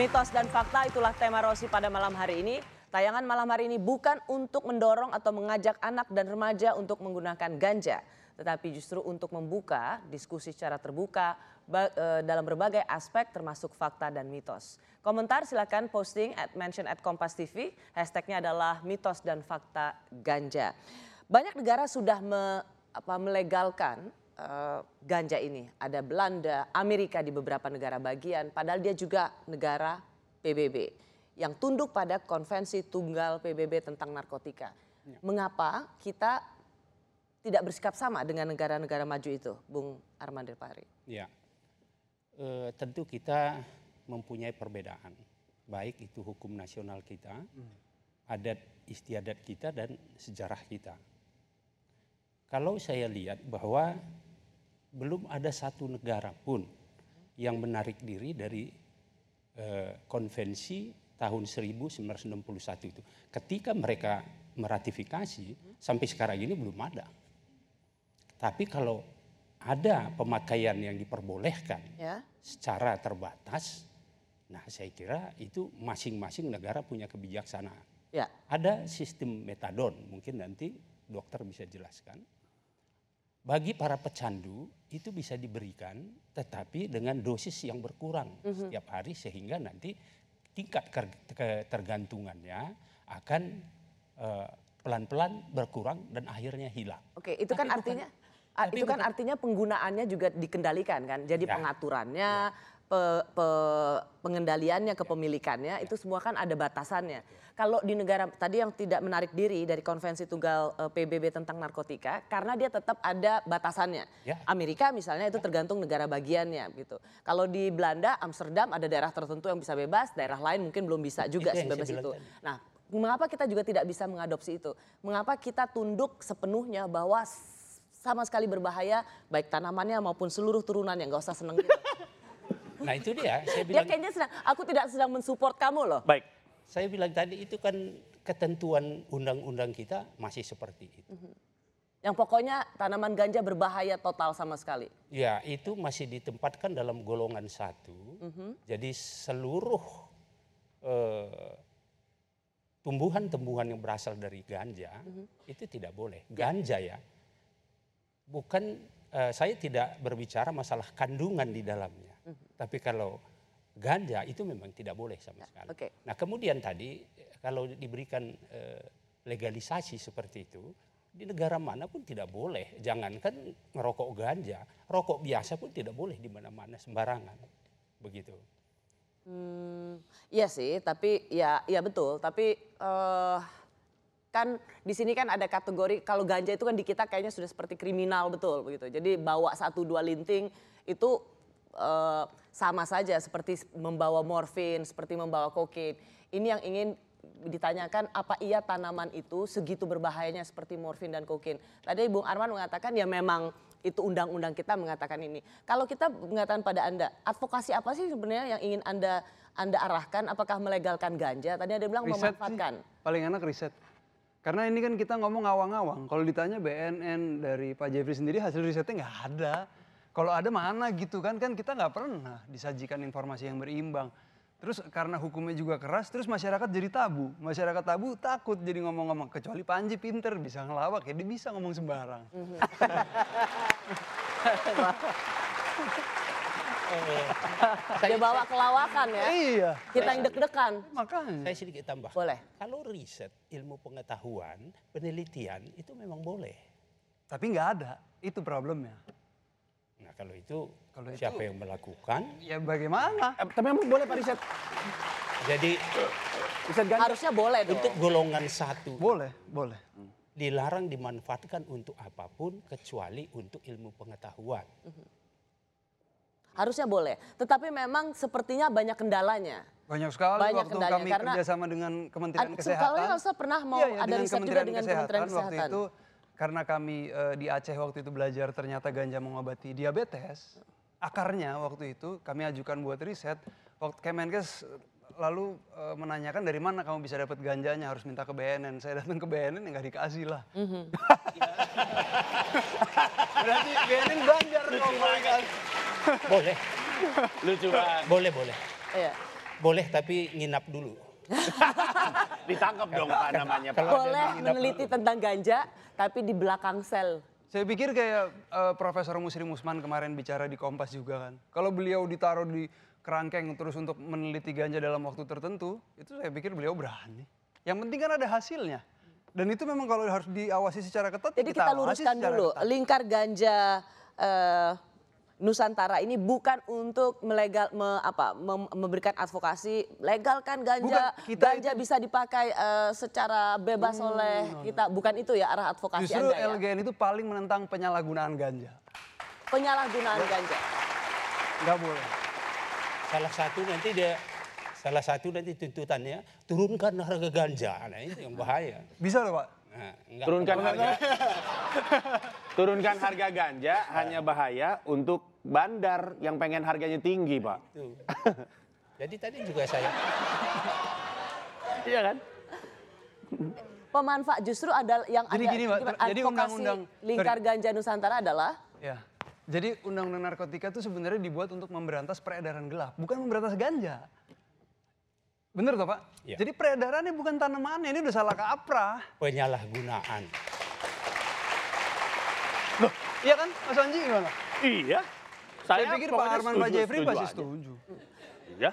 Mitos dan fakta itulah tema Rosi pada malam hari ini. Tayangan malam hari ini bukan untuk mendorong atau mengajak anak dan remaja untuk menggunakan ganja, tetapi justru untuk membuka diskusi secara terbuka eh, dalam berbagai aspek termasuk fakta dan mitos. Komentar silakan posting at mention at Kompas TV. Hashtagnya adalah mitos dan fakta ganja. Banyak negara sudah me- apa, melegalkan eh, ganja ini. Ada Belanda, Amerika di beberapa negara bagian, padahal dia juga negara PBB yang tunduk pada konvensi tunggal PBB tentang narkotika. Mengapa kita tidak bersikap sama dengan negara-negara maju itu, Bung Arman Delpari? Ya, Eh, tentu kita mempunyai perbedaan, baik itu hukum nasional kita, adat istiadat kita dan sejarah kita. Kalau saya lihat bahwa belum ada satu negara pun yang menarik diri dari eh, konvensi tahun 1961 itu. Ketika mereka meratifikasi, sampai sekarang ini belum ada. Tapi kalau ada pemakaian yang diperbolehkan Ya, secara terbatas, nah saya kira itu masing-masing negara punya kebijaksanaan. ya, Ada sistem metadon, mungkin nanti dokter bisa jelaskan. Bagi para pecandu itu bisa diberikan tetapi dengan dosis yang berkurang setiap hari sehingga nanti tingkat ketergantungannya akan eh, pelan-pelan berkurang dan akhirnya hilang. Oke, itu kan artinya ah, itu kan artinya penggunaannya juga dikendalikan kan. Jadi Ya. pengaturannya, pe- pe- pengendaliannya, kepemilikannya itu semua kan ada batasannya. Kalau di negara tadi yang tidak menarik diri dari konvensi tunggal eh, PBB tentang narkotika karena dia tetap ada batasannya. Ya. Amerika misalnya itu tergantung negara bagiannya gitu. Kalau di Belanda, Amsterdam ada daerah tertentu yang bisa bebas, daerah lain mungkin belum bisa juga Itu yang sebebas itu. tadi. Nah, mengapa kita juga tidak bisa mengadopsi itu? Mengapa kita tunduk sepenuhnya bahwa sama sekali berbahaya baik tanamannya maupun seluruh turunannya nggak usah seneng gitu. Nah itu dia, saya Dia bilang kayaknya sedang, aku tidak sedang mensupport kamu loh. Baik, Saya bilang tadi itu kan ketentuan undang-undang kita masih seperti itu. Yang pokoknya tanaman ganja berbahaya total sama sekali. Ya itu masih ditempatkan dalam golongan satu. Jadi seluruh eh, tumbuhan-tumbuhan yang berasal dari ganja itu tidak boleh. Ganja ya, bukan eh, saya tidak berbicara masalah kandungan di dalamnya. Tapi kalau ganja itu memang tidak boleh sama sekali. oke. Nah kemudian tadi kalau diberikan eh, legalisasi seperti itu di negara mana pun tidak boleh. Jangankan ngerokok ganja, rokok biasa pun tidak boleh di mana-mana sembarangan. Begitu. Hmm, iya sih, tapi ya, ya betul. Tapi eh, kan di sini kan ada kategori kalau ganja itu kan di kita kayaknya sudah seperti kriminal betul begitu. Jadi bawa satu dua linting itu eh, sama saja seperti membawa morfin, seperti membawa kokain. Ini yang ingin ditanyakan apa iya tanaman itu segitu berbahayanya seperti morfin dan kokain. Tadi Bung Arman mengatakan ya memang itu undang-undang kita mengatakan ini. Kalau kita mengatakan pada Anda, advokasi apa sih sebenarnya yang ingin Anda Anda arahkan? Apakah melegalkan ganja? Tadi ada bilang Riset memanfaatkan. sih, paling enak riset. Karena ini kan kita ngomong awang-awang. Kalau ditanya BNN dari Pak Jeffrey sendiri hasil risetnya nggak ada. Kalau ada mana gitu kan? Kan kita nggak pernah disajikan informasi yang berimbang. Terus karena hukumnya juga keras, terus masyarakat jadi tabu. Masyarakat tabu takut jadi ngomong-ngomong. Kecuali Panji pinter bisa ngelawak ya, dia bisa ngomong sembarang. Dia bawa kelawakan ya. Iya, Kita yang deg-degan. makanya. Saya sedikit tambah. Boleh. Kalau riset, ilmu pengetahuan, penelitian itu memang boleh. Tapi nggak ada, itu problemnya. Kalau itu Kalau itu- siapa yang melakukan? Ya bagaimana? Eh, tapi emang boleh Pak Riset? Jadi Riset? Harusnya boleh dong. untuk golongan satu Boleh, boleh. dilarang dimanfaatkan untuk apa pun kecuali untuk ilmu pengetahuan. Harusnya boleh. Tetapi memang sepertinya banyak kendalanya. Banyak sekali Banyak waktu kendalanya, kami karena- kerjasama dengan Kementerian Kesehatan. Kalau nggak usah pernah mau Iya, iya, ada riset juga Kementerian dengan Kesehatan, Kementerian Waktu Kesehatan. itu karena kami eh, di Aceh waktu itu belajar ternyata ganja mengobati diabetes. Akarnya waktu itu kami ajukan buat riset. Waktu Kemenkes lalu eh, menanyakan dari mana kamu bisa dapat ganjanya harus minta ke BNN. Saya datang ke BNN ya nggak dikasih lah. Mhm. Berarti BNN belajar dong. Boleh, Lucu banget. boleh, boleh. Iya. Boleh tapi nginap dulu. Ditangkap dong Pak namanya Pak. Boleh meneliti tentang ganja, tapi di belakang sel. Saya pikir kayak eh, Profesor Musri Musman kemarin bicara di Kompas juga kan. Kalau beliau ditaruh di kerangkeng terus untuk meneliti ganja dalam waktu tertentu, itu saya pikir beliau berani. Yang penting kan ada hasilnya. Dan itu memang kalau harus diawasi secara ketat, Jadi kita, kita luruskan dulu, ketat. lingkar ganja eh, Nusantara ini bukan untuk melegal me- apa mem- memberikan advokasi legalkan ganja, Bukan, kita ganja bisa dipakai eh, secara bebas oleh kita, bukan itu ya arah advokasi Justru Anda ya. LGN itu paling menentang penyalahgunaan ganja. Penyalahgunaan ganja. Nggak boleh. Salah satu nanti dia salah satu nanti tuntutannya turunkan harga ganja. Nah itu yang bahaya. Bisa loh Pak? Nah, enggak Turunkan harga. Turunkan harga ganja hanya bahaya untuk bandar yang pengen harganya tinggi, Pak. Jadi tadi juga saya Iya kan? Pemanfaat justru ada yang Jadi ada gini, gimana, jadi undang-undang- lingkar ganja Nusantara adalah Ya. Jadi undang-undang narkotika itu sebenarnya dibuat untuk memberantas peredaran gelap, bukan memberantas ganja. Bener toh Pak? Ya. Jadi peredarannya bukan tanamannya, ini udah salah kaprah. penyalahgunaan. Loh, iya kan Mas Anji gimana? Iya. Saya, pikir Pak Arman Pak Jeffrey setuju pasti setuju. Iya.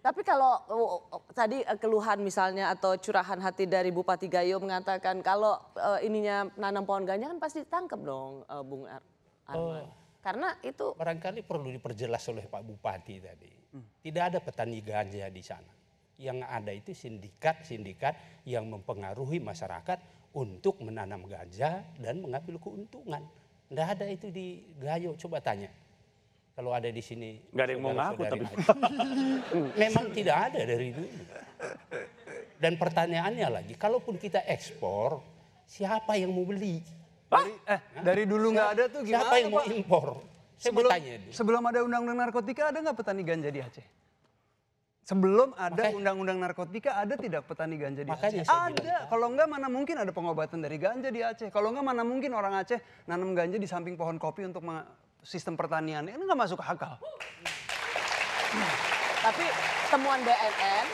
Tapi kalau oh, oh, tadi eh, keluhan misalnya atau curahan hati dari Bupati Gayo mengatakan kalau eh, ininya nanam pohon ganja kan pasti ditangkap dong eh, Bung Ar Arman. Karena itu Barangkali perlu diperjelas oleh Pak Bupati tadi. Tidak ada petani ganja di sana. Yang ada itu sindikat-sindikat yang mempengaruhi masyarakat untuk menanam ganja dan mengambil keuntungan. Tidak ada itu di Gayo. Coba tanya. Kalau ada di sini. Nggak ada yang mau ngaku, Aceh. Memang tidak ada dari dulu. Dan pertanyaannya lagi, kalaupun kita ekspor, siapa yang mau beli? Dari, eh, dari dulu nggak ada tuh gimana Siapa yang mau impor? Saya Sebelum, tanya dulu. sebelum ada undang-undang narkotika ada nggak petani ganja di Aceh? Sebelum ada undang-undang narkotika ada tidak petani ganja di Makanya Aceh? Ada. Kalau enggak mana mungkin ada pengobatan dari ganja di Aceh. Kalau enggak mana mungkin orang Aceh nanam ganja di samping pohon kopi untuk sistem pertanian. Ini nggak masuk akal. tapi temuan BNN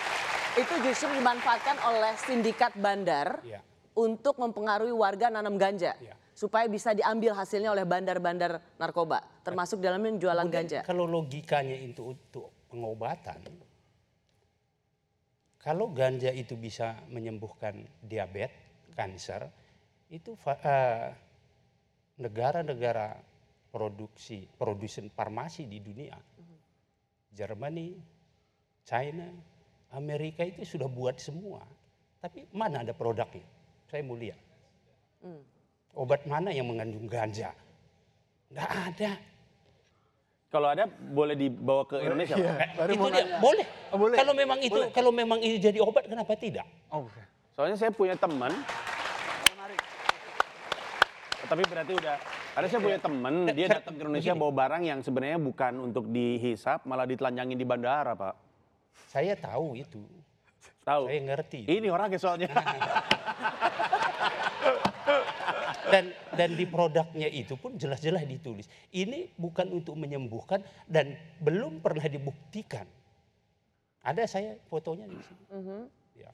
itu justru dimanfaatkan oleh sindikat bandar Iya. untuk mempengaruhi warga nanam ganja. Iya. Supaya bisa diambil hasilnya oleh bandar-bandar narkoba, termasuk dalamnya jualan ganja. Kalau logikanya itu untuk pengobatan, kalau ganja itu bisa menyembuhkan diabetes, kanker, itu eh, negara-negara produksi produsen farmasi di dunia, Germany, China, Amerika itu sudah buat semua. Tapi mana ada produknya? Saya mau lihat. Obat mana yang mengandung ganja? Nggak ada. Kalau ada boleh dibawa ke Indonesia, Pak? Eh, itu dia boleh. Oh, boleh. Kalau memang itu kalau memang itu jadi obat kenapa tidak? Oh, oke. Soalnya saya punya teman. Tapi berarti udah ada saya punya teman dia datang ke Indonesia bawa barang yang sebenarnya bukan untuk dihisap malah ditelanjangin di bandara pak. Saya tahu itu. Tahu? Saya ngerti. Ini orangnya soalnya. Dan dan di produknya itu pun jelas-jelas ditulis. Ini bukan untuk menyembuhkan dan belum pernah dibuktikan. Ada saya fotonya di sini. Ya.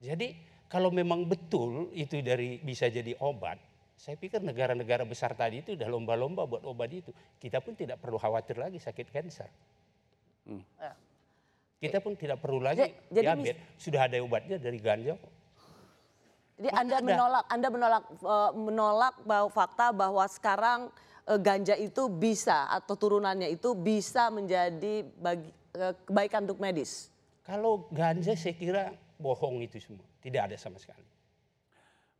Jadi kalau memang betul itu dari bisa jadi obat, saya pikir negara-negara besar tadi itu udah lomba-lomba buat obat itu. Kita pun tidak perlu khawatir lagi sakit kanker. Ya. Kita pun tidak perlu lagi Ja- jadi diabetes. Sudah ada obatnya dari ganja kok. Jadi Anda ada. menolak, Anda menolak eh, menolak bahwa fakta bahwa sekarang eh, ganja itu bisa atau turunannya itu bisa menjadi bagi, eh, kebaikan untuk medis. Kalau ganja saya kira bohong itu semua. Tidak ada sama sekali.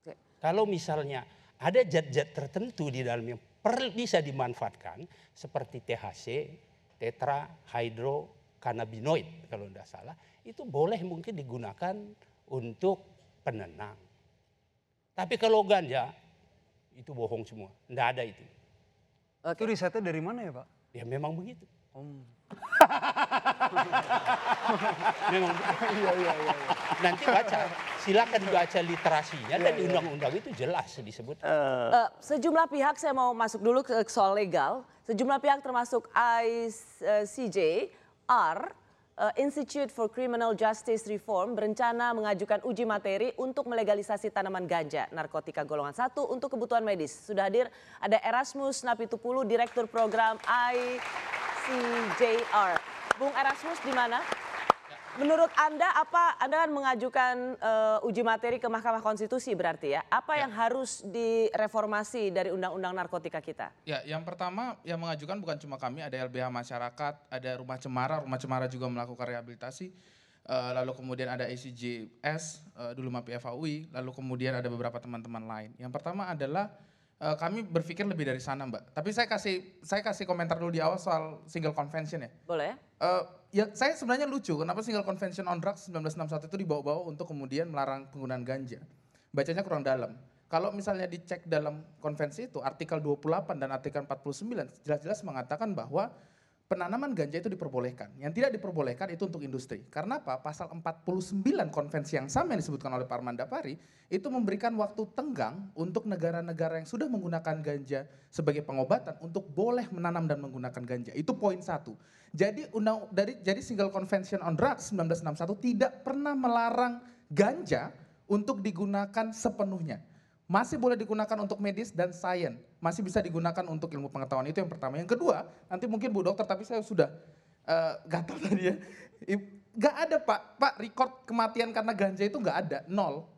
Oke. Kalau misalnya ada zat-zat tertentu di dalam yang per, bisa dimanfaatkan seperti THC, tetra, hydrocannabinoid kalau tidak salah, itu boleh mungkin digunakan untuk penenang. Tapi kalau ganja itu bohong semua, tidak ada itu. Itu risetnya dari mana ya Pak? Ya memang begitu. Om. Memang Iya iya iya. nanti baca, silakan baca literasinya dan di undang-undang itu jelas disebut. Eh, sejumlah pihak saya mau masuk dulu ke soal legal. Sejumlah pihak termasuk ICJ, R Institute for Criminal Justice Reform berencana mengajukan uji materi untuk melegalisasi tanaman ganja narkotika golongan satu untuk kebutuhan medis. Sudah hadir ada Erasmus Napitupulu, Direktur Program ICJR. Bung Erasmus di mana? Menurut Anda apa Anda kan mengajukan eh, uji materi ke Mahkamah Konstitusi berarti ya? Apa yang harus direformasi dari undang-undang narkotika kita? Ya, yang pertama yang mengajukan bukan cuma kami, ada LBH Masyarakat, ada Rumah Cemara, Rumah Cemara juga melakukan rehabilitasi, eh, lalu kemudian ada ACJS, eh, dulu MAPI FAUI, lalu kemudian ada beberapa teman-teman lain. Yang pertama adalah eh, kami berpikir lebih dari sana, Mbak. Tapi saya kasih saya kasih komentar dulu di awal soal single convention ya. Boleh? Eh, ya saya sebenarnya lucu kenapa single convention on drugs 1961 itu dibawa-bawa untuk kemudian melarang penggunaan ganja. Bacanya kurang dalam. Kalau misalnya dicek dalam konvensi itu artikel 28 dan artikel 49 jelas-jelas mengatakan bahwa penanaman ganja itu diperbolehkan. Yang tidak diperbolehkan itu untuk industri. Karena apa? Pasal 49 konvensi yang sama yang disebutkan oleh Pak Armanda Pari itu memberikan waktu tenggang untuk negara-negara yang sudah menggunakan ganja sebagai pengobatan untuk boleh menanam dan menggunakan ganja. Itu poin satu. Jadi undang dari jadi single convention on drugs 1961 tidak pernah melarang ganja untuk digunakan sepenuhnya. Masih boleh digunakan untuk medis dan sains. Masih bisa digunakan untuk ilmu pengetahuan. Itu yang pertama. Yang kedua, nanti mungkin Bu Dokter, tapi saya sudah eh, gatal tadi ya. Gak ada Pak, Pak record kematian karena ganja itu gak ada, nol.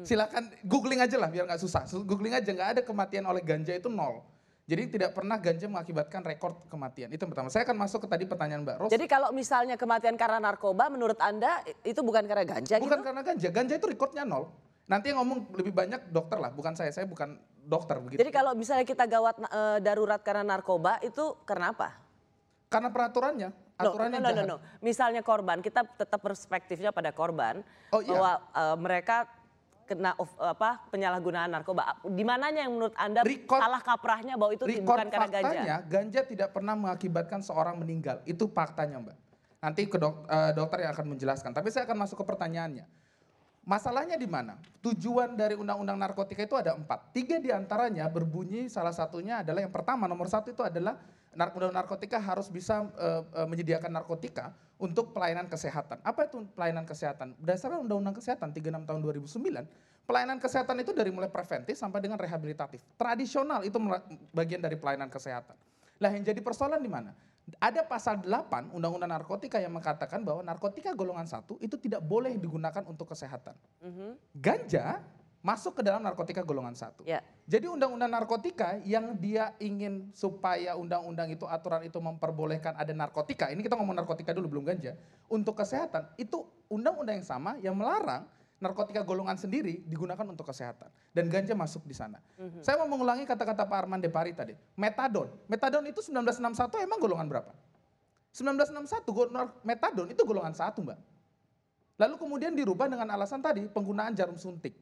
Silakan googling aja lah biar nggak susah. Googling aja nggak ada kematian oleh ganja itu nol. Jadi tidak pernah ganja mengakibatkan rekor kematian. Itu yang pertama. Saya akan masuk ke tadi pertanyaan Mbak Ros. Jadi kalau misalnya kematian karena narkoba menurut Anda itu bukan karena ganja Bukan gitu? karena ganja, ganja itu recordnya nol. Nanti yang ngomong lebih banyak dokter lah, bukan saya. Saya bukan dokter begitu. Jadi kalau misalnya kita gawat eh, darurat karena narkoba itu karena apa? Karena peraturannya, aturannya no, no, no, jahat. no. Misalnya korban, kita tetap perspektifnya pada korban Oh, iya. bahwa eh, mereka kena of- apa penyalahgunaan narkoba. Di mananya yang menurut Anda Record- salah kaprahnya bahwa itu bukan karena ganja? faktanya, ganja tidak pernah mengakibatkan seorang meninggal. Itu faktanya Mbak. Nanti ke dok- eh, dokter yang akan menjelaskan. Tapi saya akan masuk ke pertanyaannya. Masalahnya di mana? Tujuan dari undang-undang narkotika itu ada empat. Tiga di antaranya berbunyi salah satunya adalah yang pertama nomor satu itu adalah nar- undang narkotika harus bisa eh, eh, menyediakan narkotika untuk pelayanan kesehatan. Apa itu pelayanan kesehatan? Berdasarkan undang-undang kesehatan 36 tahun 2009, pelayanan kesehatan itu dari mulai preventif sampai dengan rehabilitatif. Tradisional itu bagian dari pelayanan kesehatan. Lah yang jadi persoalan di mana? Ada pasal 8 Undang-Undang Narkotika yang mengatakan bahwa narkotika golongan satu itu tidak boleh digunakan untuk kesehatan. Ganja masuk ke dalam narkotika golongan satu. Ya. Jadi undang-undang narkotika yang dia ingin supaya undang-undang itu aturan itu memperbolehkan ada narkotika. Ini kita ngomong narkotika dulu belum ganja. Untuk kesehatan itu undang-undang yang sama yang melarang narkotika golongan sendiri digunakan untuk kesehatan dan ganja masuk di sana. Saya mau mengulangi kata-kata Pak Arman Depari tadi. Metadon. Metadon itu 1961 emang golongan berapa? 1961 go- metadon itu golongan satu, Mbak. Lalu kemudian dirubah dengan alasan tadi penggunaan jarum suntik.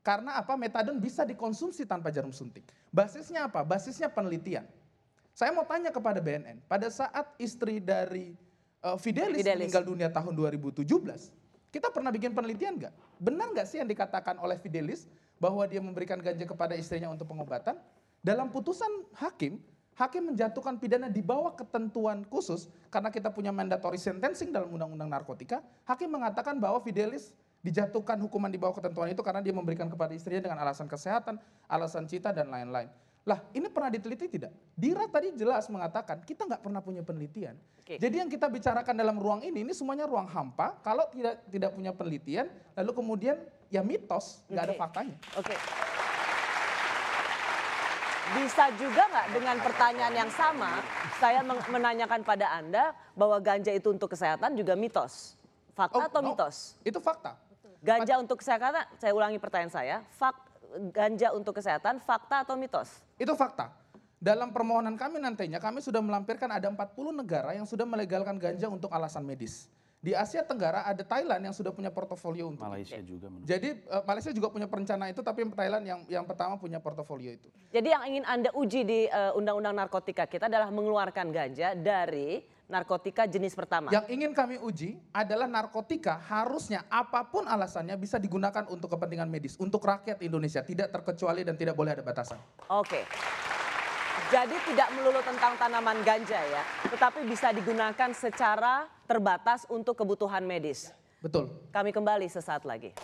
Karena apa? Metadon bisa dikonsumsi tanpa jarum suntik. Basisnya apa? Basisnya penelitian. Saya mau tanya kepada BNN, pada saat istri dari uh, Fidelis, Fidelis. meninggal dunia tahun 2017, kita pernah bikin penelitian nggak? Benar nggak sih yang dikatakan oleh Fidelis bahwa dia memberikan ganja kepada istrinya untuk pengobatan? Dalam putusan hakim, hakim menjatuhkan pidana di bawah ketentuan khusus karena kita punya mandatory sentencing dalam undang-undang narkotika. Hakim mengatakan bahwa Fidelis dijatuhkan hukuman di bawah ketentuan itu karena dia memberikan kepada istrinya dengan alasan kesehatan, alasan cita dan lain-lain. Lah ini pernah diteliti tidak? Dira tadi jelas mengatakan kita nggak pernah punya penelitian. Oke. Jadi yang kita bicarakan dalam ruang ini, ini semuanya ruang hampa. Kalau tidak tidak punya penelitian, lalu kemudian ya mitos, nggak ada Oke. faktanya. Oke. Bisa juga nggak dengan pertanyaan yang sama, saya menanyakan pada Anda bahwa ganja itu untuk kesehatan juga mitos. Fakta Oh, atau no. mitos? Itu fakta. Ganja untuk kesehatan, saya ulangi pertanyaan saya, fak, ganja untuk kesehatan, fakta atau mitos? Itu fakta. Dalam permohonan kami nantinya, kami sudah melampirkan ada 40 negara yang sudah melegalkan ganja untuk alasan medis. Di Asia Tenggara ada Thailand yang sudah punya portofolio untuk itu. Malaysia juga menurut Jadi eh, Malaysia juga punya perencana itu, tapi Thailand yang yang pertama punya portofolio itu. Jadi yang ingin Anda uji di eh, Undang-Undang Narkotika kita adalah mengeluarkan ganja dari narkotika jenis pertama. Yang ingin kami uji adalah narkotika harusnya apa pun alasannya bisa digunakan untuk kepentingan medis, untuk rakyat Indonesia, tidak terkecuali dan tidak boleh ada batasan. Oke. Jadi tidak melulu tentang tanaman ganja ya, tetapi bisa digunakan secara terbatas untuk kebutuhan medis. Betul. Kami kembali sesaat lagi.